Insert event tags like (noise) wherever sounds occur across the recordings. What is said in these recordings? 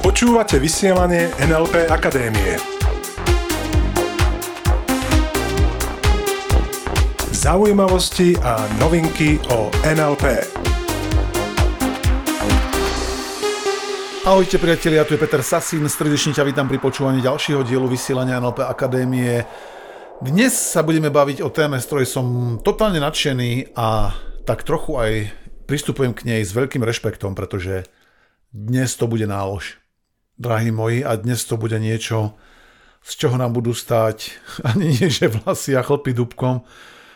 Počúvate vysielanie NLP Akadémie. Zaujímavosti a novinky o NLP. Ahojte priatelia, tu je Peter Sasín, srdečne ťa vítam pri počúvaní ďalšieho dielu vysielania NLP Akadémie. Dnes sa budeme baviť o téme, z ktorej som totálne nadšený a tak trochu aj pristupujem k nej s veľkým rešpektom, pretože dnes to bude nálož. Drahí moji, a dnes to bude niečo, z čoho nám budú stať (laughs) ani nie, že vlasy a chlpy dubkom,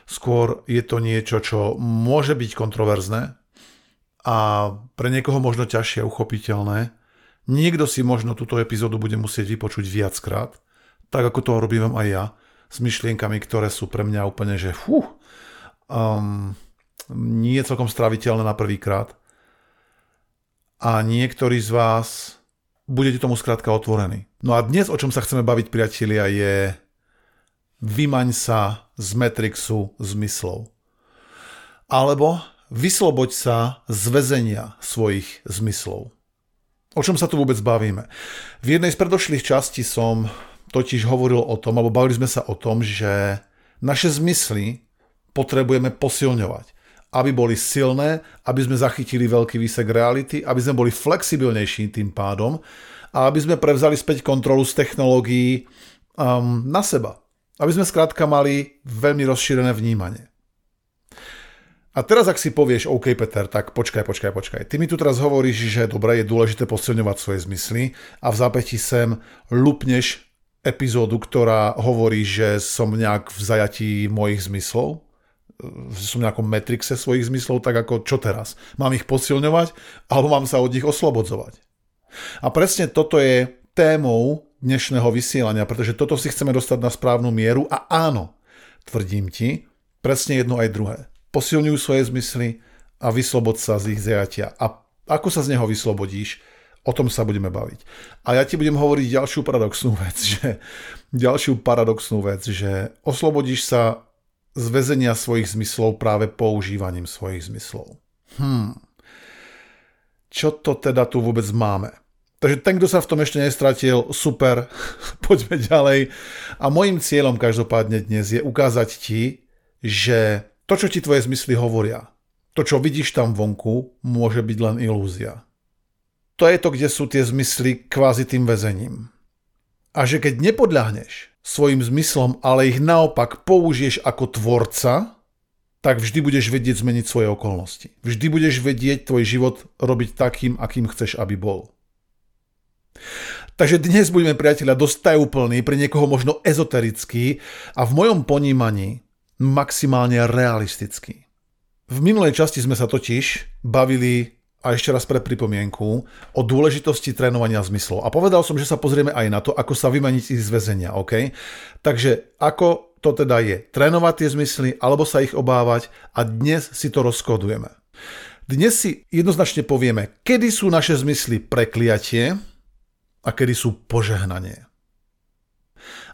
skôr je to niečo, čo môže byť kontroverzné a pre niekoho možno ťažšie uchopiteľné, Niekto si možno túto epizódu bude musieť vypočuť viackrát, tak ako to robím aj ja, s myšlienkami, ktoré sú pre mňa úplne, že fú, um, nie je celkom straviteľné na prvýkrát. A niektorí z vás budete tomu skrátka otvorení. No a dnes, o čom sa chceme baviť, priatelia, je vymaň sa z Matrixu zmyslov. Alebo vysloboď sa z väzenia svojich zmyslov. O čom sa tu vôbec bavíme? V jednej z predošlých častí som totiž hovoril o tom, alebo bavili sme sa o tom, že naše zmysly potrebujeme posilňovať. Aby boli silné, aby sme zachytili veľký výsek reality, aby sme boli flexibilnejší tým pádom a aby sme prevzali späť kontrolu z technológií um, na seba. Aby sme skrátka mali veľmi rozšírené vnímanie. A teraz, ak si povieš, OK, Peter, tak počkaj, počkaj, počkaj. Ty mi tu teraz hovoríš, že dobre, je dôležité posilňovať svoje zmysly a v zápäti sem lupneš epizódu, ktorá hovorí, že som nejak v zajatí mojich zmyslov, že som v nejakom metrixe svojich zmyslov, tak ako čo teraz? Mám ich posilňovať alebo mám sa od nich oslobodzovať? A presne toto je témou dnešného vysielania, pretože toto si chceme dostať na správnu mieru a áno, tvrdím ti, presne jedno aj druhé posilňujú svoje zmysly a vyslobod sa z ich zajatia. A ako sa z neho vyslobodíš, o tom sa budeme baviť. A ja ti budem hovoriť ďalšiu paradoxnú vec, (laughs) že ďalšiu paradoxnú vec, že oslobodíš sa z svojich zmyslov práve používaním svojich zmyslov. Hmm. Čo to teda tu vôbec máme? Takže ten, kto sa v tom ešte nestratil, super, (laughs) poďme ďalej. A môjim cieľom každopádne dnes je ukázať ti, že to, čo ti tvoje zmysly hovoria, to, čo vidíš tam vonku, môže byť len ilúzia. To je to, kde sú tie zmysly kvázi tým väzením. A že keď nepodľahneš svojim zmyslom, ale ich naopak použiješ ako tvorca, tak vždy budeš vedieť zmeniť svoje okolnosti. Vždy budeš vedieť tvoj život robiť takým, akým chceš, aby bol. Takže dnes budeme, priateľa, dosť tajúplný, pre niekoho možno ezoterický a v mojom ponímaní maximálne realistický. V minulej časti sme sa totiž bavili a ešte raz pre pripomienku o dôležitosti trénovania zmyslov. A povedal som, že sa pozrieme aj na to, ako sa vymaniť z väzenia, OK? Takže ako to teda je? Trénovať tie zmysly alebo sa ich obávať a dnes si to rozkodujeme. Dnes si jednoznačne povieme, kedy sú naše zmysly prekliatie a kedy sú požehnanie.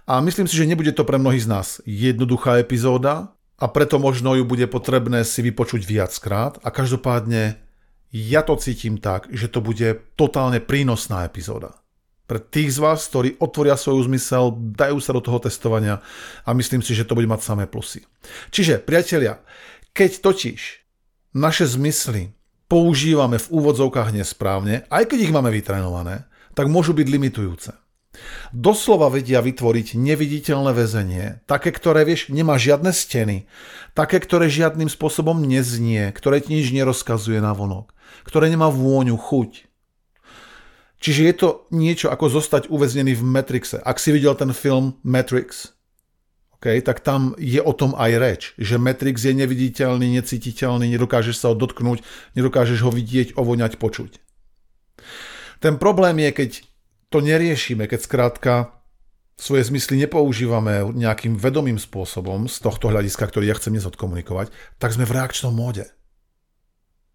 A myslím si, že nebude to pre mnohých z nás jednoduchá epizóda a preto možno ju bude potrebné si vypočuť viackrát a každopádne ja to cítim tak, že to bude totálne prínosná epizóda. Pre tých z vás, ktorí otvoria svoj zmysel, dajú sa do toho testovania a myslím si, že to bude mať samé plusy. Čiže, priatelia, keď totiž naše zmysly používame v úvodzovkách nesprávne, aj keď ich máme vytrenované, tak môžu byť limitujúce. Doslova vedia vytvoriť neviditeľné väzenie, také, ktoré, vieš, nemá žiadne steny, také, ktoré žiadnym spôsobom neznie, ktoré ti nič nerozkazuje na vonok, ktoré nemá vôňu, chuť. Čiže je to niečo ako zostať uväznený v Matrixe. Ak si videl ten film Matrix, okay, tak tam je o tom aj reč, že Matrix je neviditeľný, necítiteľný, nedokážeš sa ho dotknúť, nedokážeš ho vidieť, ovoňať, počuť. Ten problém je, keď to neriešime, keď skrátka svoje zmysly nepoužívame nejakým vedomým spôsobom z tohto hľadiska, ktorý ja chcem dnes odkomunikovať, tak sme v reakčnom móde.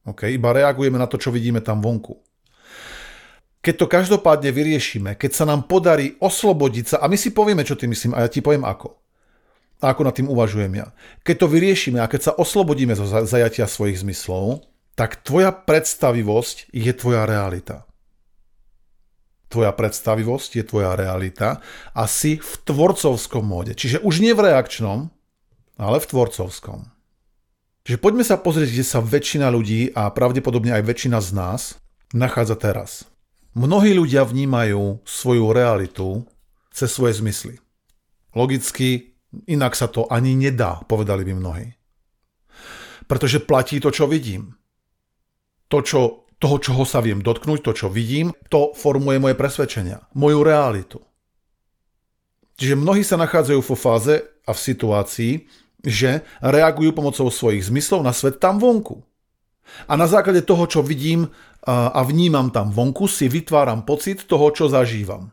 Okay? Iba reagujeme na to, čo vidíme tam vonku. Keď to každopádne vyriešime, keď sa nám podarí oslobodiť sa, a my si povieme, čo ty myslím, a ja ti poviem ako. A ako nad tým uvažujem ja. Keď to vyriešime a keď sa oslobodíme zo zajatia svojich zmyslov, tak tvoja predstavivosť je tvoja realita. Tvoja predstavivosť je tvoja realita a si v tvorcovskom móde. Čiže už nie v reakčnom, ale v tvorcovskom. Čiže poďme sa pozrieť, kde sa väčšina ľudí a pravdepodobne aj väčšina z nás nachádza teraz. Mnohí ľudia vnímajú svoju realitu cez svoje zmysly. Logicky, inak sa to ani nedá, povedali by mnohí. Pretože platí to, čo vidím. To, čo toho, čoho sa viem dotknúť, to, čo vidím, to formuje moje presvedčenia, moju realitu. Čiže mnohí sa nachádzajú vo fáze a v situácii, že reagujú pomocou svojich zmyslov na svet tam vonku. A na základe toho, čo vidím a vnímam tam vonku, si vytváram pocit toho, čo zažívam.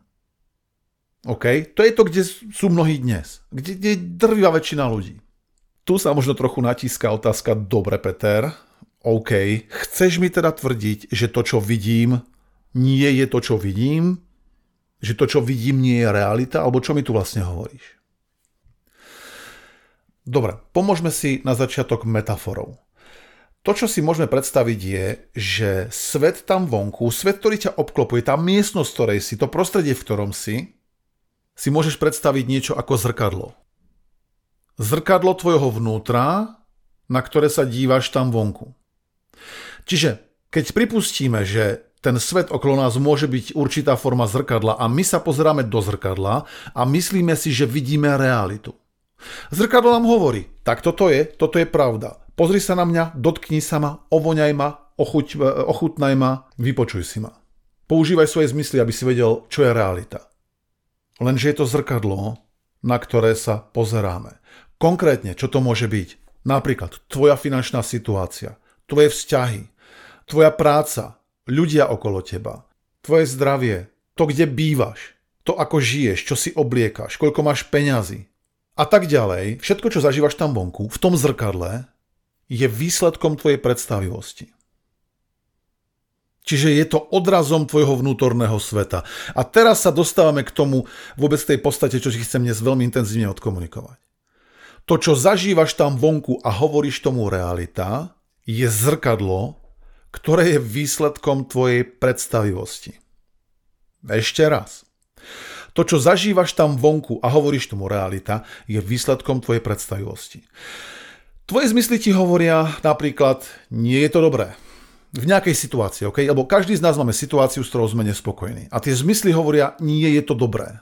OK? To je to, kde sú mnohí dnes. Kde, kde drvivá väčšina ľudí. Tu sa možno trochu natíska otázka, dobre Peter, OK, chceš mi teda tvrdiť, že to, čo vidím, nie je to, čo vidím? Že to, čo vidím, nie je realita? Alebo čo mi tu vlastne hovoríš? Dobre, pomôžme si na začiatok metaforou. To, čo si môžeme predstaviť je, že svet tam vonku, svet, ktorý ťa obklopuje, tá miestnosť, ktorej si, to prostredie, v ktorom si, si môžeš predstaviť niečo ako zrkadlo. Zrkadlo tvojho vnútra, na ktoré sa dívaš tam vonku. Čiže keď pripustíme, že ten svet okolo nás môže byť určitá forma zrkadla a my sa pozeráme do zrkadla a myslíme si, že vidíme realitu. Zrkadlo nám hovorí, tak toto je, toto je pravda. Pozri sa na mňa, dotkni sa ma, ovoňaj ma, ochuť, ochutnaj ma, vypočuj si ma. Používaj svoje zmysly, aby si vedel, čo je realita. Lenže je to zrkadlo, na ktoré sa pozeráme. Konkrétne, čo to môže byť? Napríklad tvoja finančná situácia, tvoje vzťahy, tvoja práca, ľudia okolo teba, tvoje zdravie, to, kde bývaš, to, ako žiješ, čo si obliekaš, koľko máš peňazí a tak ďalej, všetko, čo zažívaš tam vonku, v tom zrkadle, je výsledkom tvojej predstavivosti. Čiže je to odrazom tvojho vnútorného sveta. A teraz sa dostávame k tomu vôbec tej podstate, čo si chcem dnes veľmi intenzívne odkomunikovať. To, čo zažívaš tam vonku a hovoríš tomu realita, je zrkadlo, ktoré je výsledkom tvojej predstavivosti. Ešte raz. To, čo zažívaš tam vonku a hovoríš tomu realita, je výsledkom tvojej predstavivosti. Tvoje zmysly ti hovoria napríklad, nie je to dobré. V nejakej situácii, ok? Lebo každý z nás máme situáciu, s ktorou sme nespokojní. A tie zmysly hovoria, nie je to dobré.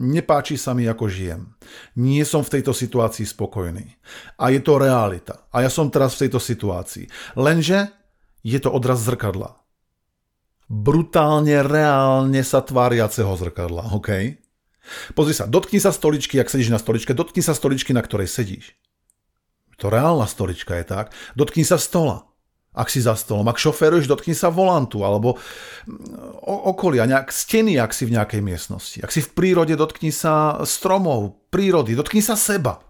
Nepáči sa mi, ako žijem. Nie som v tejto situácii spokojný. A je to realita. A ja som teraz v tejto situácii. Lenže je to odraz zrkadla. Brutálne, reálne sa tváriaceho zrkadla, OK? Pozri sa, dotkni sa stoličky, ak sedíš na stoličke, dotkni sa stoličky, na ktorej sedíš. To reálna stolička je tak. Dotkni sa stola ak si za stolom. Ak šoféruješ, dotkni sa volantu alebo mm, okolia, nejak steny, ak si v nejakej miestnosti. Ak si v prírode, dotkni sa stromov, prírody, dotkni sa seba.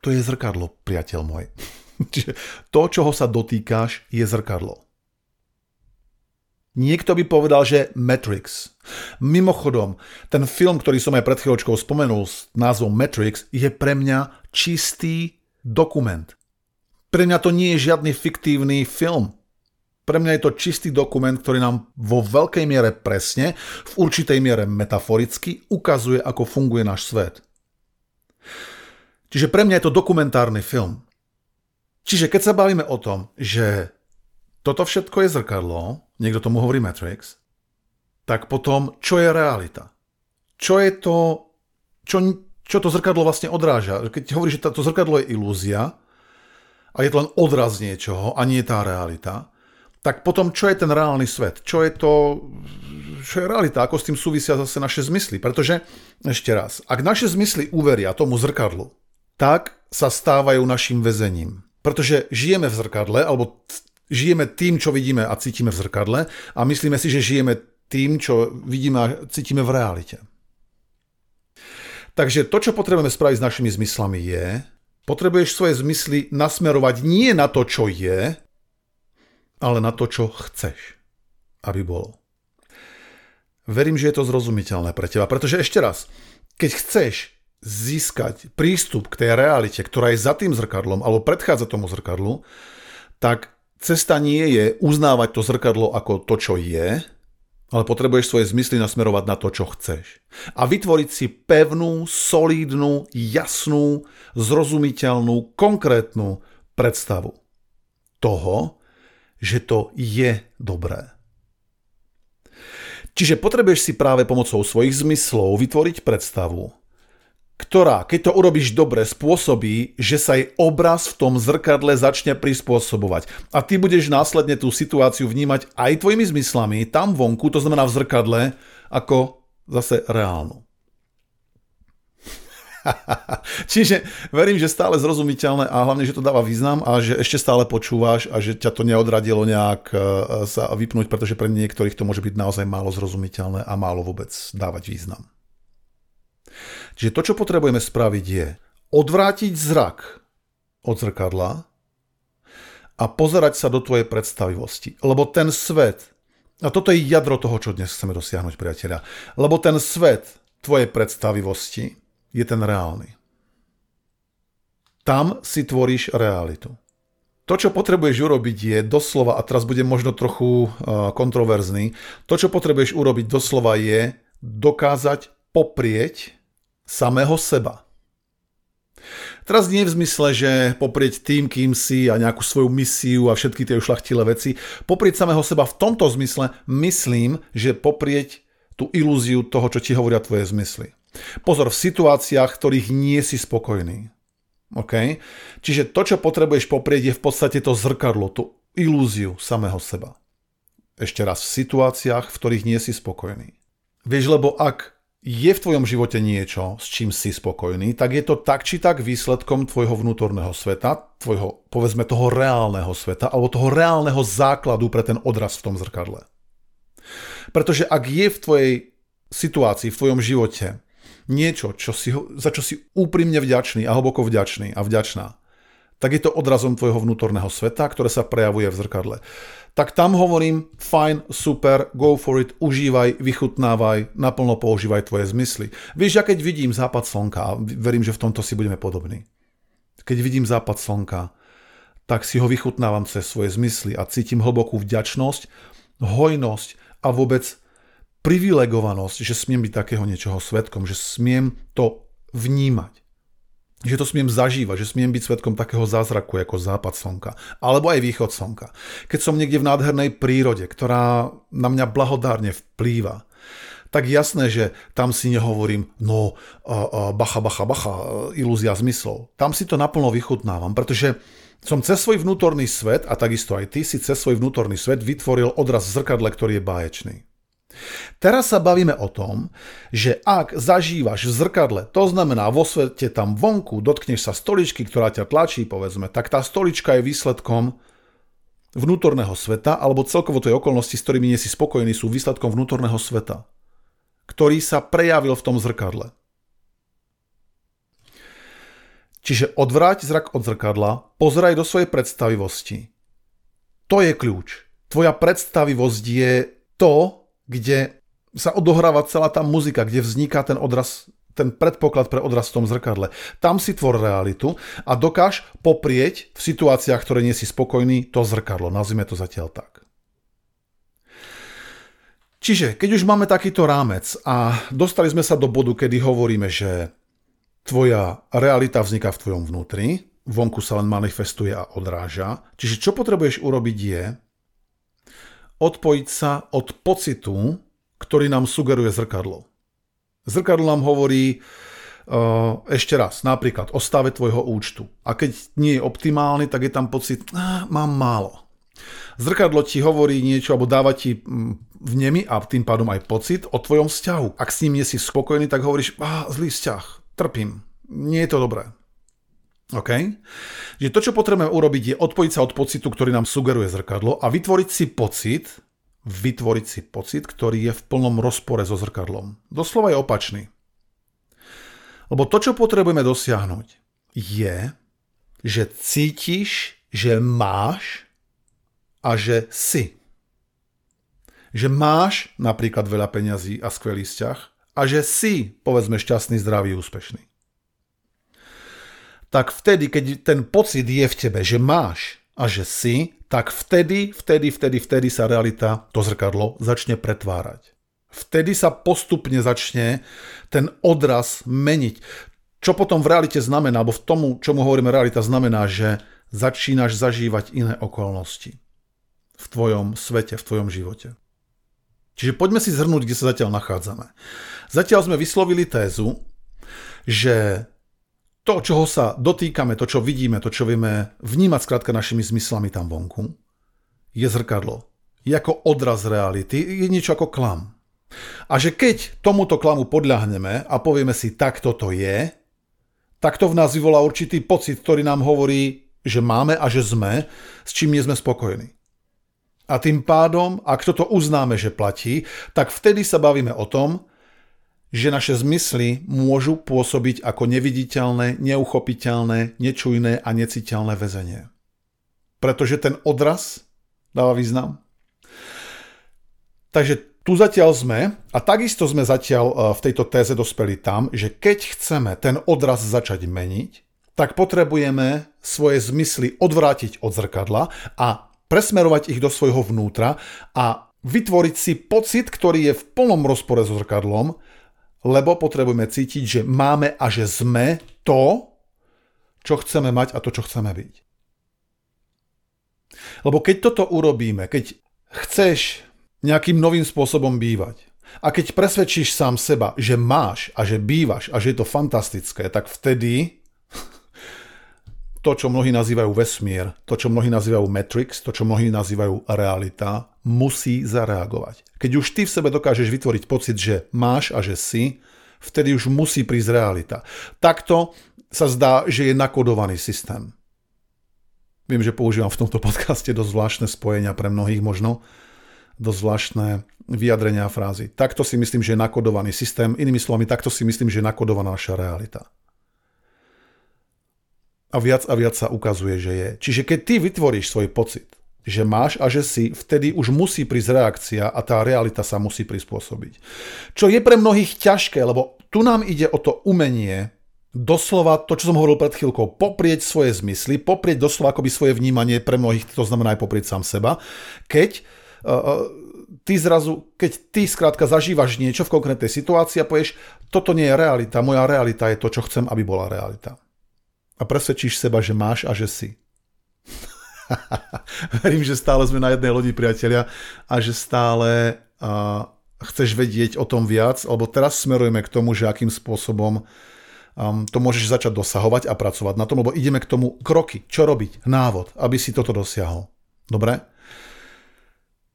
To je zrkadlo, priateľ môj. (laughs) Čiže to, čoho sa dotýkáš, je zrkadlo. Niekto by povedal, že Matrix. Mimochodom, ten film, ktorý som aj pred chvíľočkou spomenul s názvom Matrix, je pre mňa čistý dokument. Pre mňa to nie je žiadny fiktívny film. Pre mňa je to čistý dokument, ktorý nám vo veľkej miere presne, v určitej miere metaforicky ukazuje, ako funguje náš svet. Čiže pre mňa je to dokumentárny film. Čiže keď sa bavíme o tom, že toto všetko je zrkadlo, niekto tomu hovorí Matrix, tak potom čo je realita? Čo je to, čo, čo to zrkadlo vlastne odráža? Keď hovorí, že to zrkadlo je ilúzia, a je to len odraz niečoho a nie tá realita, tak potom čo je ten reálny svet? Čo je to, čo je realita? Ako s tým súvisia zase naše zmysly? Pretože, ešte raz, ak naše zmysly uveria tomu zrkadlu, tak sa stávajú našim väzením. Pretože žijeme v zrkadle, alebo žijeme tým, čo vidíme a cítime v zrkadle a myslíme si, že žijeme tým, čo vidíme a cítime v realite. Takže to, čo potrebujeme spraviť s našimi zmyslami je, Potrebuješ svoje zmysly nasmerovať nie na to, čo je, ale na to, čo chceš, aby bolo. Verím, že je to zrozumiteľné pre teba, pretože ešte raz, keď chceš získať prístup k tej realite, ktorá je za tým zrkadlom alebo predchádza tomu zrkadlu, tak cesta nie je uznávať to zrkadlo ako to, čo je, ale potrebuješ svoje zmysly nasmerovať na to, čo chceš. A vytvoriť si pevnú, solídnu, jasnú, zrozumiteľnú, konkrétnu predstavu toho, že to je dobré. Čiže potrebuješ si práve pomocou svojich zmyslov vytvoriť predstavu, ktorá, keď to urobíš dobre, spôsobí, že sa jej obraz v tom zrkadle začne prispôsobovať. A ty budeš následne tú situáciu vnímať aj tvojimi zmyslami, tam vonku, to znamená v zrkadle, ako zase reálnu. (laughs) Čiže verím, že stále zrozumiteľné a hlavne, že to dáva význam a že ešte stále počúvaš a že ťa to neodradilo nejak e, sa vypnúť, pretože pre niektorých to môže byť naozaj málo zrozumiteľné a málo vôbec dávať význam. Čiže to, čo potrebujeme spraviť je odvrátiť zrak od zrkadla a pozerať sa do tvojej predstavivosti. Lebo ten svet, a toto je jadro toho, čo dnes chceme dosiahnuť, priateľa, lebo ten svet tvojej predstavivosti je ten reálny. Tam si tvoríš realitu. To, čo potrebuješ urobiť je doslova, a teraz budem možno trochu uh, kontroverzný, to, čo potrebuješ urobiť doslova je dokázať poprieť samého seba. Teraz nie v zmysle, že poprieť tým, kým si a nejakú svoju misiu a všetky tie ušlachtilé veci. Poprieť samého seba v tomto zmysle myslím, že poprieť tú ilúziu toho, čo ti hovoria tvoje zmysly. Pozor, v situáciách, ktorých nie si spokojný. OK? Čiže to, čo potrebuješ poprieť, je v podstate to zrkadlo, tú ilúziu samého seba. Ešte raz, v situáciách, v ktorých nie si spokojný. Vieš, lebo ak je v tvojom živote niečo, s čím si spokojný, tak je to tak či tak výsledkom tvojho vnútorného sveta, tvojho, povedzme, toho reálneho sveta, alebo toho reálneho základu pre ten odraz v tom zrkadle. Pretože ak je v tvojej situácii, v tvojom živote niečo, čo si, za čo si úprimne vďačný a hlboko vďačný a vďačná, tak je to odrazom tvojho vnútorného sveta, ktoré sa prejavuje v zrkadle. Tak tam hovorím, fajn, super, go for it, užívaj, vychutnávaj, naplno používaj tvoje zmysly. Vieš, ja keď vidím západ slnka, a verím, že v tomto si budeme podobní, keď vidím západ slnka, tak si ho vychutnávam cez svoje zmysly a cítim hlbokú vďačnosť, hojnosť a vôbec privilegovanosť, že smiem byť takého niečoho svetkom, že smiem to vnímať. Že to smiem zažívať, že smiem byť svetkom takého zázraku ako západ slnka, alebo aj východ slnka. Keď som niekde v nádhernej prírode, ktorá na mňa blahodárne vplýva, tak jasné, že tam si nehovorím, no bacha, bacha, bacha, ilúzia zmyslov. Tam si to naplno vychutnávam, pretože som cez svoj vnútorný svet, a takisto aj ty si cez svoj vnútorný svet vytvoril odraz zrkadle, ktorý je báječný. Teraz sa bavíme o tom, že ak zažívaš v zrkadle, to znamená vo svete tam vonku, dotkneš sa stoličky, ktorá ťa tlačí, povedzme, tak tá stolička je výsledkom vnútorného sveta, alebo celkovo tej okolnosti, s ktorými nie si spokojný, sú výsledkom vnútorného sveta, ktorý sa prejavil v tom zrkadle. Čiže odvráť zrak od zrkadla, pozeraj do svojej predstavivosti. To je kľúč. Tvoja predstavivosť je to, kde sa odohráva celá tá muzika, kde vzniká ten odraz, ten predpoklad pre odraz v tom zrkadle. Tam si tvor realitu a dokáž poprieť v situáciách, ktoré nie si spokojný, to zrkadlo. Nazvime to zatiaľ tak. Čiže, keď už máme takýto rámec a dostali sme sa do bodu, kedy hovoríme, že tvoja realita vzniká v tvojom vnútri, vonku sa len manifestuje a odráža. Čiže čo potrebuješ urobiť je, odpojiť sa od pocitu, ktorý nám sugeruje zrkadlo. Zrkadlo nám hovorí uh, ešte raz, napríklad o stave tvojho účtu. A keď nie je optimálny, tak je tam pocit, mám málo. Zrkadlo ti hovorí niečo, alebo dáva ti mm, vnemy a tým pádom aj pocit o tvojom vzťahu. Ak s ním nie si spokojný, tak hovoríš, ah, zlý vzťah, trpím, nie je to dobré. OK? Že to, čo potrebujeme urobiť, je odpojiť sa od pocitu, ktorý nám sugeruje zrkadlo a vytvoriť si pocit, vytvoriť si pocit, ktorý je v plnom rozpore so zrkadlom. Doslova je opačný. Lebo to, čo potrebujeme dosiahnuť, je, že cítiš, že máš a že si. Že máš napríklad veľa peňazí a skvelý vzťah a že si, povedzme, šťastný, zdravý, úspešný tak vtedy, keď ten pocit je v tebe, že máš a že si, tak vtedy, vtedy, vtedy, vtedy sa realita, to zrkadlo, začne pretvárať. Vtedy sa postupne začne ten odraz meniť. Čo potom v realite znamená, alebo v tomu, čomu hovoríme realita, znamená, že začínaš zažívať iné okolnosti v tvojom svete, v tvojom živote. Čiže poďme si zhrnúť, kde sa zatiaľ nachádzame. Zatiaľ sme vyslovili tézu, že to, čoho sa dotýkame, to, čo vidíme, to, čo vieme vnímať skrátka našimi zmyslami tam vonku, je zrkadlo. Je ako odraz reality, je niečo ako klam. A že keď tomuto klamu podľahneme a povieme si, tak toto je, tak to v nás vyvolá určitý pocit, ktorý nám hovorí, že máme a že sme, s čím nie sme spokojní. A tým pádom, ak toto uznáme, že platí, tak vtedy sa bavíme o tom, že naše zmysly môžu pôsobiť ako neviditeľné, neuchopiteľné, nečujné a neciteľné väzenie. Pretože ten odraz dáva význam. Takže tu zatiaľ sme a takisto sme zatiaľ e, v tejto téze dospeli tam, že keď chceme ten odraz začať meniť, tak potrebujeme svoje zmysly odvrátiť od zrkadla a presmerovať ich do svojho vnútra a vytvoriť si pocit, ktorý je v plnom rozpore so zrkadlom, lebo potrebujeme cítiť, že máme a že sme to, čo chceme mať a to, čo chceme byť. Lebo keď toto urobíme, keď chceš nejakým novým spôsobom bývať. A keď presvedčíš sám seba, že máš a že bývaš a že je to fantastické, tak vtedy to, čo mnohí nazývajú vesmír, to, čo mnohí nazývajú Matrix, to, čo mnohí nazývajú realita, musí zareagovať. Keď už ty v sebe dokážeš vytvoriť pocit, že máš a že si, vtedy už musí prísť realita. Takto sa zdá, že je nakodovaný systém. Viem, že používam v tomto podcaste dosť zvláštne spojenia pre mnohých možno, dosť zvláštne vyjadrenia a frázy. Takto si myslím, že je nakodovaný systém. Inými slovami, takto si myslím, že je nakodovaná naša realita. A viac a viac sa ukazuje, že je. Čiže keď ty vytvoríš svoj pocit, že máš a že si, vtedy už musí prísť reakcia a tá realita sa musí prispôsobiť. Čo je pre mnohých ťažké, lebo tu nám ide o to umenie doslova to, čo som hovoril pred chvíľkou, poprieť svoje zmysly, poprieť doslova akoby svoje vnímanie, pre mnohých to znamená aj poprieť sám seba, keď ty zrazu, keď ty skrátka zažívaš niečo v konkrétnej situácii a povieš, toto nie je realita, moja realita je to, čo chcem, aby bola realita. A presvedčíš seba, že máš a že si. (laughs) Verím, že stále sme na jednej lodi, priatelia, a že stále uh, chceš vedieť o tom viac, lebo teraz smerujeme k tomu, že akým spôsobom um, to môžeš začať dosahovať a pracovať na tom, lebo ideme k tomu kroky, čo robiť, návod, aby si toto dosiahol. Dobre?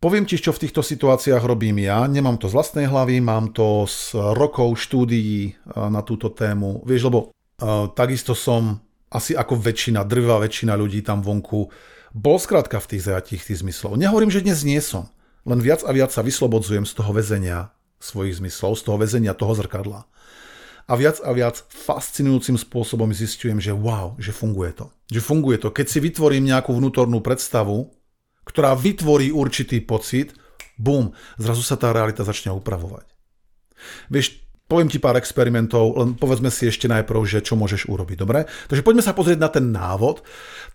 Poviem ti, čo v týchto situáciách robím ja. Nemám to z vlastnej hlavy, mám to z rokov štúdií na túto tému. Vieš, lebo uh, takisto som asi ako väčšina, drvá väčšina ľudí tam vonku bol skrátka v tých zajatích tých zmyslov. Nehovorím, že dnes nie som. Len viac a viac sa vyslobodzujem z toho väzenia svojich zmyslov, z toho väzenia toho zrkadla. A viac a viac fascinujúcim spôsobom zistujem, že wow, že funguje to. Že funguje to. Keď si vytvorím nejakú vnútornú predstavu, ktorá vytvorí určitý pocit, bum, zrazu sa tá realita začne upravovať. Vieš, poviem ti pár experimentov, len povedzme si ešte najprv, že čo môžeš urobiť, dobre? Takže poďme sa pozrieť na ten návod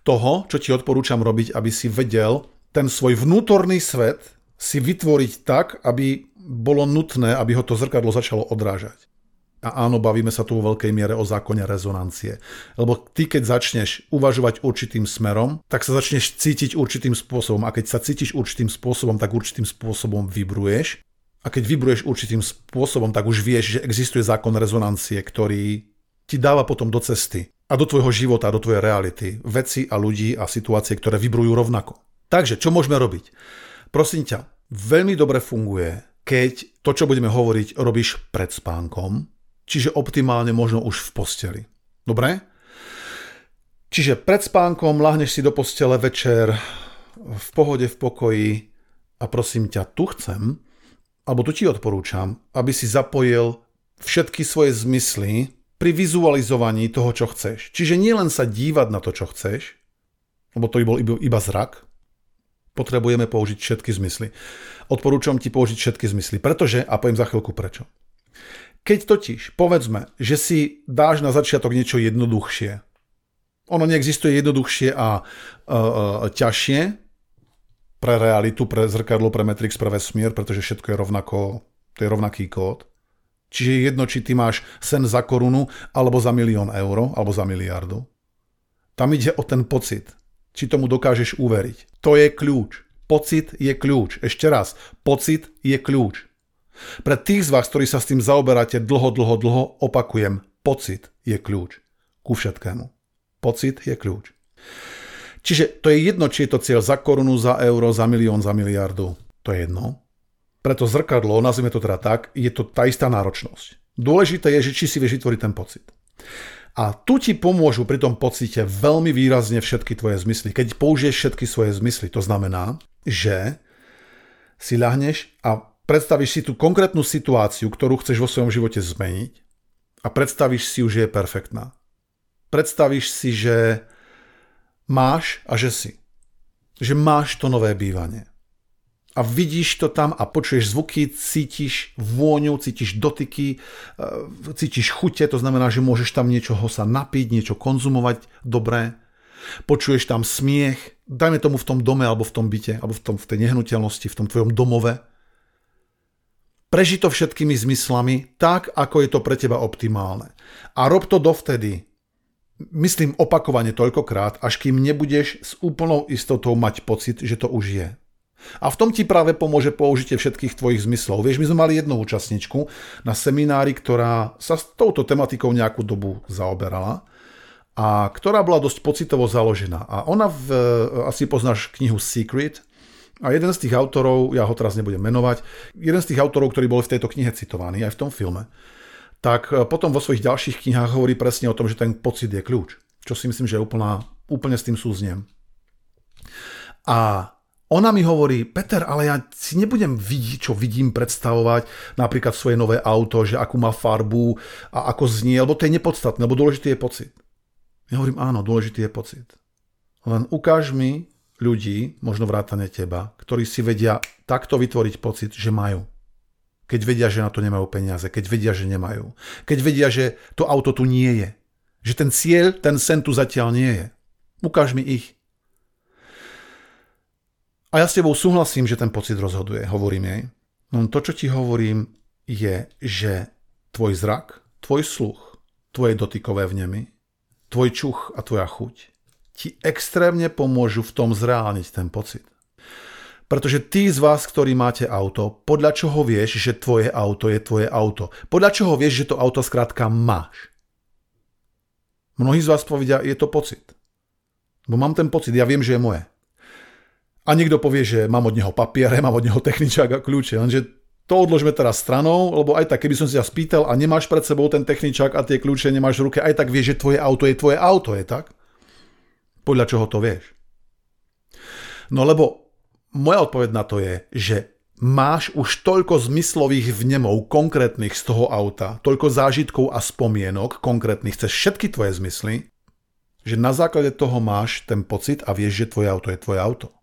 toho, čo ti odporúčam robiť, aby si vedel ten svoj vnútorný svet si vytvoriť tak, aby bolo nutné, aby ho to zrkadlo začalo odrážať. A áno, bavíme sa tu vo veľkej miere o zákone rezonancie. Lebo ty, keď začneš uvažovať určitým smerom, tak sa začneš cítiť určitým spôsobom. A keď sa cítiš určitým spôsobom, tak určitým spôsobom vibruješ. A keď vibruješ určitým spôsobom, tak už vieš, že existuje zákon rezonancie, ktorý ti dáva potom do cesty a do tvojho života, do tvojej reality veci a ľudí a situácie, ktoré vibrujú rovnako. Takže, čo môžeme robiť? Prosím ťa, veľmi dobre funguje, keď to, čo budeme hovoriť, robíš pred spánkom, čiže optimálne možno už v posteli. Dobre? Čiže pred spánkom lahneš si do postele večer v pohode, v pokoji a prosím ťa, tu chcem, alebo tu ti odporúčam, aby si zapojil všetky svoje zmysly pri vizualizovaní toho, čo chceš. Čiže nielen sa dívať na to, čo chceš, lebo to by bol iba, zrak, potrebujeme použiť všetky zmysly. Odporúčam ti použiť všetky zmysly, pretože, a poviem za chvíľku prečo. Keď totiž, povedzme, že si dáš na začiatok niečo jednoduchšie, Ono neexistuje jednoduchšie a uh, ťažšie pre realitu, pre zrkadlo, pre Matrix, pre vesmír, pretože všetko je rovnako, to je rovnaký kód. Čiže je jedno, či ty máš sen za korunu, alebo za milión eur, alebo za miliardu. Tam ide o ten pocit. Či tomu dokážeš uveriť. To je kľúč. Pocit je kľúč. Ešte raz. Pocit je kľúč. Pre tých z vás, ktorí sa s tým zaoberáte dlho, dlho, dlho, opakujem. Pocit je kľúč ku všetkému. Pocit je kľúč. Čiže to je jedno, či je to cieľ za korunu, za euro, za milión, za miliardu. To je jedno. Preto zrkadlo, nazvime to teda tak, je to tá istá náročnosť. Dôležité je, že či si vieš vytvoriť ten pocit. A tu ti pomôžu pri tom pocite veľmi výrazne všetky tvoje zmysly. Keď použiješ všetky svoje zmysly, to znamená, že si ľahneš a predstavíš si tú konkrétnu situáciu, ktorú chceš vo svojom živote zmeniť a predstavíš si ju, že je perfektná predstavíš si, že máš a že si. Že máš to nové bývanie. A vidíš to tam a počuješ zvuky, cítiš vôňu, cítiš dotyky, e, cítiš chute, to znamená, že môžeš tam niečoho sa napiť, niečo konzumovať dobré. Počuješ tam smiech, dajme tomu v tom dome alebo v tom byte, alebo v, tom, v tej nehnuteľnosti, v tom tvojom domove. Preži to všetkými zmyslami tak, ako je to pre teba optimálne. A rob to dovtedy, myslím opakovane toľkokrát, až kým nebudeš s úplnou istotou mať pocit, že to už je. A v tom ti práve pomôže použitie všetkých tvojich zmyslov. Vieš, my sme mali jednu účastničku na seminári, ktorá sa s touto tematikou nejakú dobu zaoberala a ktorá bola dosť pocitovo založená. A ona, v, asi poznáš knihu Secret, a jeden z tých autorov, ja ho teraz nebudem menovať, jeden z tých autorov, ktorí boli v tejto knihe citovaní, aj v tom filme, tak e, potom vo svojich ďalších knihách hovorí presne o tom, že ten pocit je kľúč. Čo si myslím, že je úplná, úplne s tým súzniem. A ona mi hovorí, Peter, ale ja si nebudem vidieť, čo vidím predstavovať, napríklad svoje nové auto, že akú má farbu a ako znie, lebo to je nepodstatné, lebo dôležitý je pocit. Ja hovorím, áno, dôležitý je pocit. Len ukáž mi ľudí, možno vrátane teba, ktorí si vedia takto vytvoriť pocit, že majú keď vedia, že na to nemajú peniaze, keď vedia, že nemajú, keď vedia, že to auto tu nie je, že ten cieľ, ten sen tu zatiaľ nie je. Ukáž mi ich. A ja s tebou súhlasím, že ten pocit rozhoduje, hovorím jej. No to, čo ti hovorím, je, že tvoj zrak, tvoj sluch, tvoje dotykové vnemy, tvoj čuch a tvoja chuť ti extrémne pomôžu v tom zreálniť ten pocit. Pretože tí z vás, ktorí máte auto, podľa čoho vieš, že tvoje auto je tvoje auto? Podľa čoho vieš, že to auto skrátka máš? Mnohí z vás povedia, je to pocit. Bo mám ten pocit, ja viem, že je moje. A niekto povie, že mám od neho papiere, mám od neho techničák a kľúče, lenže to odložme teraz stranou, lebo aj tak, keby som si sa spýtal a nemáš pred sebou ten techničák a tie kľúče nemáš v ruke, aj tak vieš, že tvoje auto je tvoje auto, je tak? Podľa čoho to vieš? No lebo moja odpoveď na to je, že máš už toľko zmyslových vnemov konkrétnych z toho auta, toľko zážitkov a spomienok konkrétnych cez všetky tvoje zmysly, že na základe toho máš ten pocit a vieš, že tvoje auto je tvoje auto.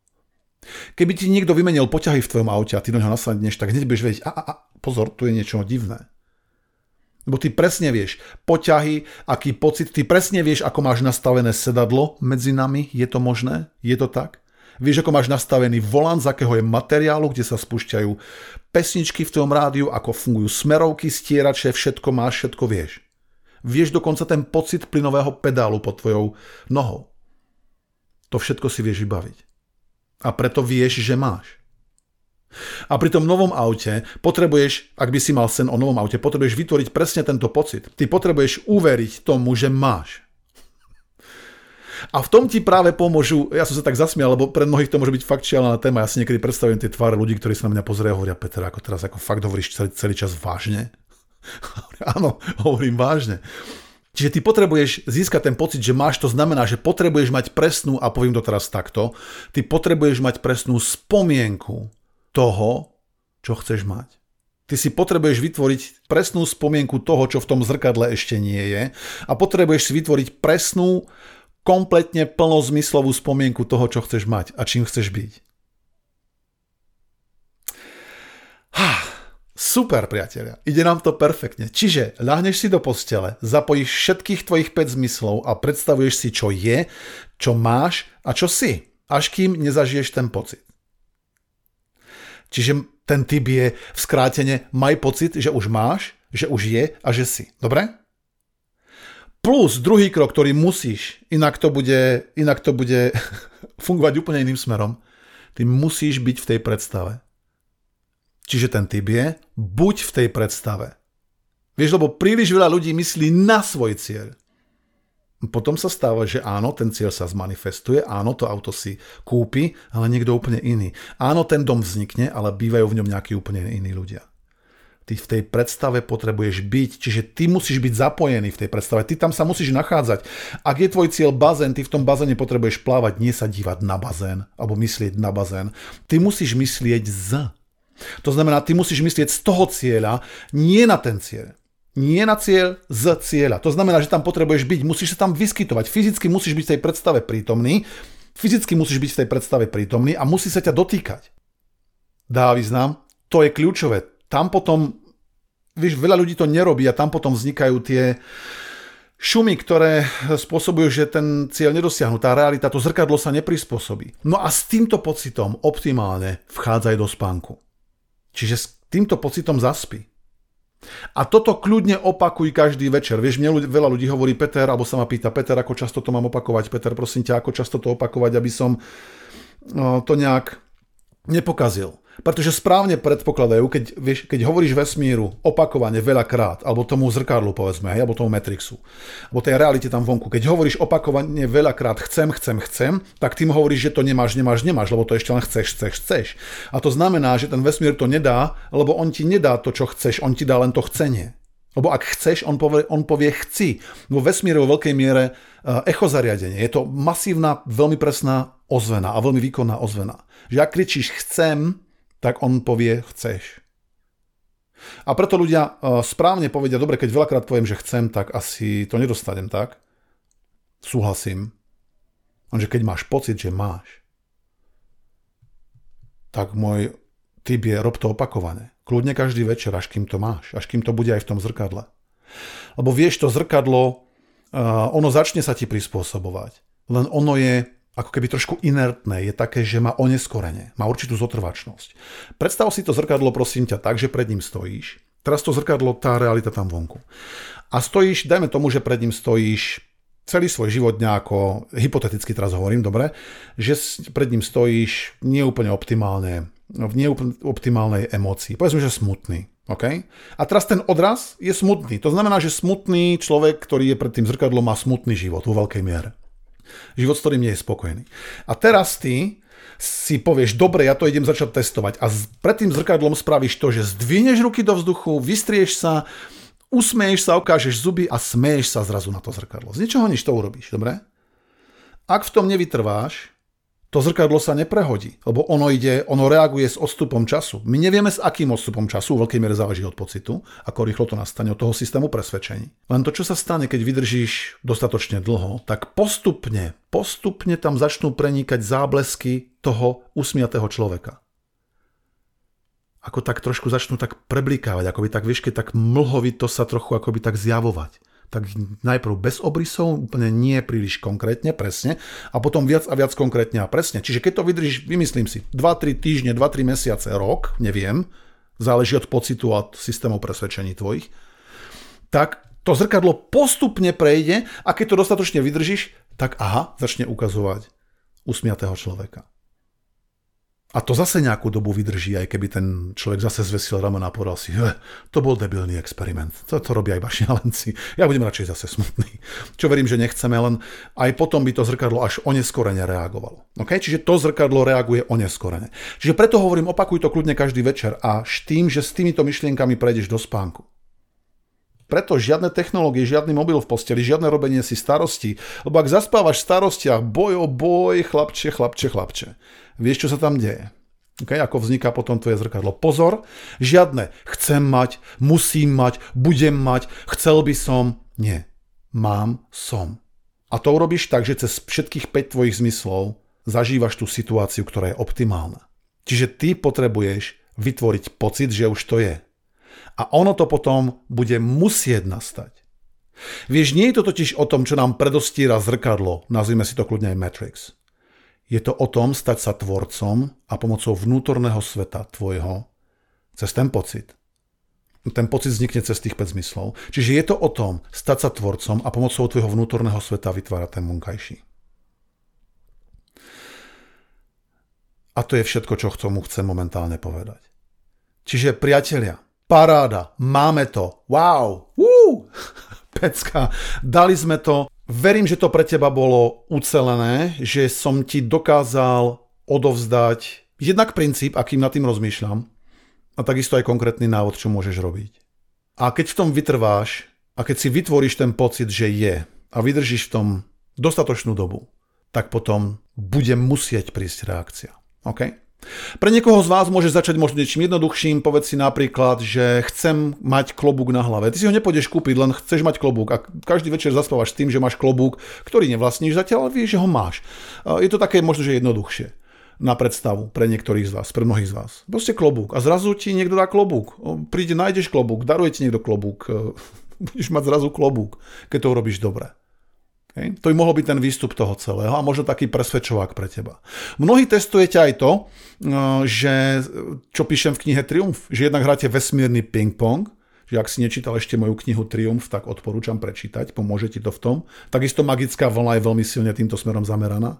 Keby ti niekto vymenil poťahy v tvojom aute a ty do neho nasadneš, tak hneď budeš vedieť, a, a, a pozor, tu je niečo divné. Lebo ty presne vieš, poťahy, aký pocit, ty presne vieš, ako máš nastavené sedadlo medzi nami, je to možné? Je to tak? Vieš, ako máš nastavený volant, z akého je materiálu, kde sa spúšťajú pesničky v tvojom rádiu, ako fungujú smerovky, stierače, všetko máš, všetko vieš. Vieš dokonca ten pocit plynového pedálu pod tvojou nohou. To všetko si vieš vybaviť. A preto vieš, že máš. A pri tom novom aute potrebuješ, ak by si mal sen o novom aute, potrebuješ vytvoriť presne tento pocit. Ty potrebuješ uveriť tomu, že máš. A v tom ti práve pomôžu, ja som sa tak zasmial, lebo pre mnohých to môže byť fakt šialená téma. Ja si niekedy predstavujem tie tváre ľudí, ktorí sa na mňa pozerajú a hovoria, Peter, ako teraz ako fakt hovoríš celý, celý čas vážne? (laughs) Áno, hovorím vážne. Čiže ty potrebuješ získať ten pocit, že máš, to znamená, že potrebuješ mať presnú, a poviem to teraz takto, ty potrebuješ mať presnú spomienku toho, čo chceš mať. Ty si potrebuješ vytvoriť presnú spomienku toho, čo v tom zrkadle ešte nie je a potrebuješ si vytvoriť presnú kompletne plnozmyslovú spomienku toho, čo chceš mať a čím chceš byť. Ha, Super, priatelia. Ide nám to perfektne. Čiže ľahneš si do postele, zapojíš všetkých tvojich 5 zmyslov a predstavuješ si, čo je, čo máš a čo si. Až kým nezažiješ ten pocit. Čiže ten typ je v skrátene maj pocit, že už máš, že už je a že si. Dobre? Plus druhý krok, ktorý musíš, inak to bude, inak to bude (laughs) fungovať úplne iným smerom. Ty musíš byť v tej predstave. Čiže ten typ je, buď v tej predstave. Vieš, lebo príliš veľa ľudí myslí na svoj cieľ. Potom sa stáva, že áno, ten cieľ sa zmanifestuje, áno, to auto si kúpi, ale niekto úplne iný. Áno, ten dom vznikne, ale bývajú v ňom nejakí úplne iní ľudia. Ty v tej predstave potrebuješ byť, čiže ty musíš byť zapojený v tej predstave, ty tam sa musíš nachádzať. Ak je tvoj cieľ bazén, ty v tom bazéne potrebuješ plávať, nie sa dívať na bazén, alebo myslieť na bazén. Ty musíš myslieť z. To znamená, ty musíš myslieť z toho cieľa, nie na ten cieľ. Nie na cieľ, z cieľa. To znamená, že tam potrebuješ byť, musíš sa tam vyskytovať. Fyzicky musíš byť v tej predstave prítomný, fyzicky musíš byť v tej predstave prítomný a musí sa ťa dotýkať. Dá význam? To je kľúčové. Tam potom, vieš, veľa ľudí to nerobí a tam potom vznikajú tie šumy, ktoré spôsobujú, že ten cieľ nedosiahnu. Tá realita, to zrkadlo sa neprispôsobí. No a s týmto pocitom optimálne vchádzaj do spánku. Čiže s týmto pocitom zaspí. A toto kľudne opakuj každý večer. Vieš, mne veľa ľudí hovorí Peter, alebo sa ma pýta Peter, ako často to mám opakovať. Peter, prosím ťa, ako často to opakovať, aby som no, to nejak nepokazil. Pretože správne predpokladajú, keď, vieš, keď hovoríš vesmíru opakovane veľakrát, alebo tomu zrkadlu povedzme, hej, alebo tomu Matrixu, alebo tej realite tam vonku, keď hovoríš opakovane veľakrát chcem, chcem, chcem, tak tým hovoríš, že to nemáš, nemáš, nemáš, lebo to ešte len chceš, chceš, chceš. A to znamená, že ten vesmír to nedá, lebo on ti nedá to, čo chceš, on ti dá len to chcenie. Lebo ak chceš, on povie, on povie chci. Vo vesmíre vo veľkej miere e, echo zariadenie. Je to masívna, veľmi presná ozvena a veľmi výkonná ozvena. Že ak kričíš chcem, tak on povie chceš. A preto ľudia e, správne povedia, dobre, keď veľakrát poviem, že chcem, tak asi to nedostanem, tak? Súhlasím. Lenže keď máš pocit, že máš, tak môj typ je rob to opakovane. Kľudne každý večer, až kým to máš, až kým to bude aj v tom zrkadle. Lebo vieš, to zrkadlo, e, ono začne sa ti prispôsobovať. Len ono je ako keby trošku inertné, je také, že má oneskorenie, má určitú zotrvačnosť. Predstav si to zrkadlo, prosím ťa, tak, že pred ním stojíš. Teraz to zrkadlo, tá realita tam vonku. A stojíš, dajme tomu, že pred ním stojíš celý svoj život nejako, hypoteticky teraz hovorím, dobre, že pred ním stojíš neúplne optimálne, v neúplne optimálnej emócii. Povedzme, že smutný. Okay? A teraz ten odraz je smutný. To znamená, že smutný človek, ktorý je pred tým zrkadlom, má smutný život vo veľkej miere. Život, s ktorým nie je spokojný. A teraz ty si povieš, dobre, ja to idem začať testovať a pred tým zrkadlom spravíš to, že zdvihneš ruky do vzduchu, vystrieš sa, usmeješ sa, ukážeš zuby a smeješ sa zrazu na to zrkadlo. Z ničoho nič to urobíš, dobre? Ak v tom nevytrváš, to zrkadlo sa neprehodí, lebo ono ide, ono reaguje s odstupom času. My nevieme s akým odstupom času, v veľkej miere záleží od pocitu, ako rýchlo to nastane, od toho systému presvedčení. Len to, čo sa stane, keď vydržíš dostatočne dlho, tak postupne, postupne tam začnú prenikať záblesky toho usmiatého človeka. Ako tak trošku začnú tak preblikávať, ako by tak, vieš, keď tak mlhovito sa trochu ako by tak zjavovať tak najprv bez obrysov, úplne nie príliš konkrétne, presne, a potom viac a viac konkrétne a presne. Čiže keď to vydržíš, vymyslím si, 2-3 týždne, 2-3 mesiace, rok, neviem, záleží od pocitu a od systémov presvedčení tvojich, tak to zrkadlo postupne prejde a keď to dostatočne vydržíš, tak aha, začne ukazovať usmiatého človeka. A to zase nejakú dobu vydrží, aj keby ten človek zase zvesil ramena a povedal si, to bol debilný experiment. To, to robia iba šialenci. (laughs) Ja budem radšej zase smutný. Čo verím, že nechceme, len aj potom by to zrkadlo až oneskorene reagovalo. Okay? Čiže to zrkadlo reaguje oneskorene. Čiže preto hovorím, opakuj to kľudne každý večer a tým, že s týmito myšlienkami prejdeš do spánku. Preto žiadne technológie, žiadny mobil v posteli, žiadne robenie si starosti. Lebo ak zaspávaš v starostiach, boj o boj, chlapče, chlapče, chlapče. Vieš, čo sa tam deje? Okay, ako vzniká potom tvoje zrkadlo. Pozor, žiadne chcem mať, musím mať, budem mať, chcel by som. Nie. Mám, som. A to urobíš tak, že cez všetkých 5 tvojich zmyslov zažívaš tú situáciu, ktorá je optimálna. Čiže ty potrebuješ vytvoriť pocit, že už to je. A ono to potom bude musieť nastať. Vieš, nie je to totiž o tom, čo nám predostíra zrkadlo, nazvime si to kľudne aj Matrix. Je to o tom stať sa tvorcom a pomocou vnútorného sveta tvojho cez ten pocit. Ten pocit vznikne cez tých 5 zmyslov. Čiže je to o tom stať sa tvorcom a pomocou tvojho vnútorného sveta vytvárať ten vonkajší. A to je všetko, čo tomu chcem momentálne povedať. Čiže priatelia, paráda, máme to, wow, Woo! (laughs) pecka, dali sme to. Verím, že to pre teba bolo ucelené, že som ti dokázal odovzdať jednak princíp, akým nad tým rozmýšľam, a takisto aj konkrétny návod, čo môžeš robiť. A keď v tom vytrváš a keď si vytvoríš ten pocit, že je a vydržíš v tom dostatočnú dobu, tak potom bude musieť prísť reakcia. OK? Pre niekoho z vás môže začať možno niečím jednoduchším, povedz si napríklad, že chcem mať klobúk na hlave. Ty si ho nepôjdeš kúpiť, len chceš mať klobúk a každý večer zaspávaš tým, že máš klobúk, ktorý nevlastníš zatiaľ, ale vieš, že ho máš. Je to také možno, že jednoduchšie na predstavu pre niektorých z vás, pre mnohých z vás. Proste klobúk a zrazu ti niekto dá klobúk. Príde, nájdeš klobúk, daruje ti niekto klobúk. (laughs) Budeš mať zrazu klobúk, keď to urobíš dobre. Okay? To by mohol byť ten výstup toho celého a možno taký presvedčovák pre teba. Mnohí testujete aj to, uh, že, čo píšem v knihe Triumf, že jednak hráte vesmírny ping-pong, že ak si nečítal ešte moju knihu Triumf, tak odporúčam prečítať, pomôže ti to v tom. Takisto magická vlna je veľmi silne týmto smerom zameraná.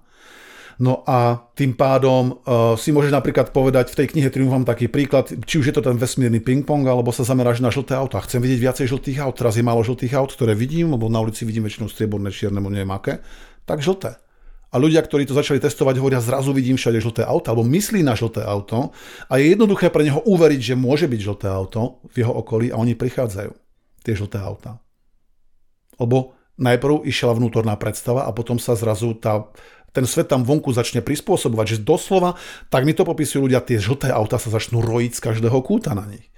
No a tým pádom uh, si môžeš napríklad povedať, v tej knihe Triumf mám taký príklad, či už je to ten vesmírny ping-pong, alebo sa zameráš na žlté auta. Chcem vidieť viacej žltých aut, teraz je málo žltých aut, ktoré vidím, lebo na ulici vidím väčšinou strieborné, čierne, neviem aké, tak žlté. A ľudia, ktorí to začali testovať, hovoria, zrazu vidím všade žlté auto, alebo myslí na žlté auto a je jednoduché pre neho uveriť, že môže byť žlté auto v jeho okolí a oni prichádzajú, tie žlté auta. Lebo najprv išla vnútorná predstava a potom sa zrazu tá ten svet tam vonku začne prispôsobovať, že doslova, tak mi to popisujú ľudia, tie žlté auta sa začnú rojiť z každého kúta na nich.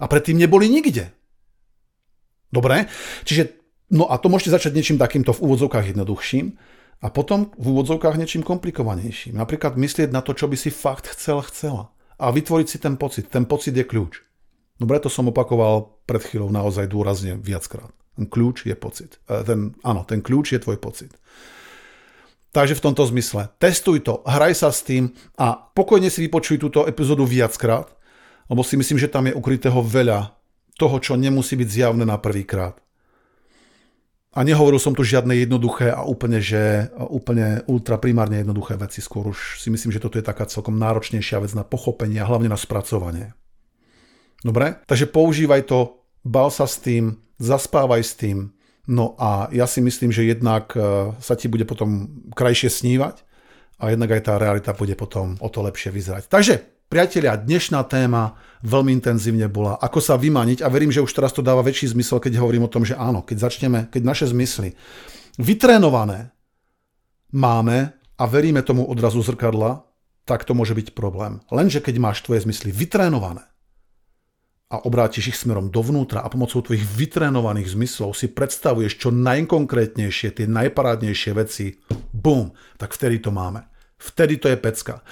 A predtým neboli nikde. Dobre? Čiže, no a to môžete začať niečím takýmto v úvodzovkách jednoduchším a potom v úvodzovkách niečím komplikovanejším. Napríklad myslieť na to, čo by si fakt chcel, chcela. A vytvoriť si ten pocit. Ten pocit je kľúč. Dobre, to som opakoval pred chvíľou naozaj dôrazne viackrát. Ten kľúč je pocit. E, ten, áno, ten kľúč je tvoj pocit. Takže v tomto zmysle testuj to, hraj sa s tým a pokojne si vypočuj túto epizódu viackrát, lebo si myslím, že tam je ukrytého veľa toho, čo nemusí byť zjavné na prvýkrát. A nehovoril som tu žiadne jednoduché a úplne, že úplne ultra primárne jednoduché veci. Skôr už si myslím, že toto je taká celkom náročnejšia vec na pochopenie a hlavne na spracovanie. Dobre? Takže používaj to, bal sa s tým, zaspávaj s tým, No a ja si myslím, že jednak e, sa ti bude potom krajšie snívať a jednak aj tá realita bude potom o to lepšie vyzerať. Takže, priatelia, dnešná téma veľmi intenzívne bola, ako sa vymaniť a verím, že už teraz to dáva väčší zmysel, keď hovorím o tom, že áno, keď začneme, keď naše zmysly vytrénované máme a veríme tomu odrazu zrkadla, tak to môže byť problém. Lenže keď máš tvoje zmysly vytrénované, a obrátiš ich smerom dovnútra a pomocou tvojich vytrénovaných zmyslov si predstavuješ čo najkonkrétnejšie, tie najparádnejšie veci, bum, tak vtedy to máme. Vtedy to je pecka.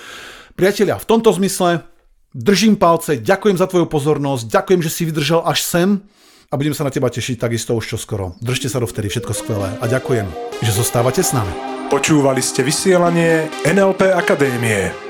Priatelia, v tomto zmysle držím palce, ďakujem za tvoju pozornosť, ďakujem, že si vydržal až sem a budem sa na teba tešiť takisto už čoskoro. Držte sa dovtedy, všetko skvelé a ďakujem, že zostávate s nami. Počúvali ste vysielanie NLP Akadémie.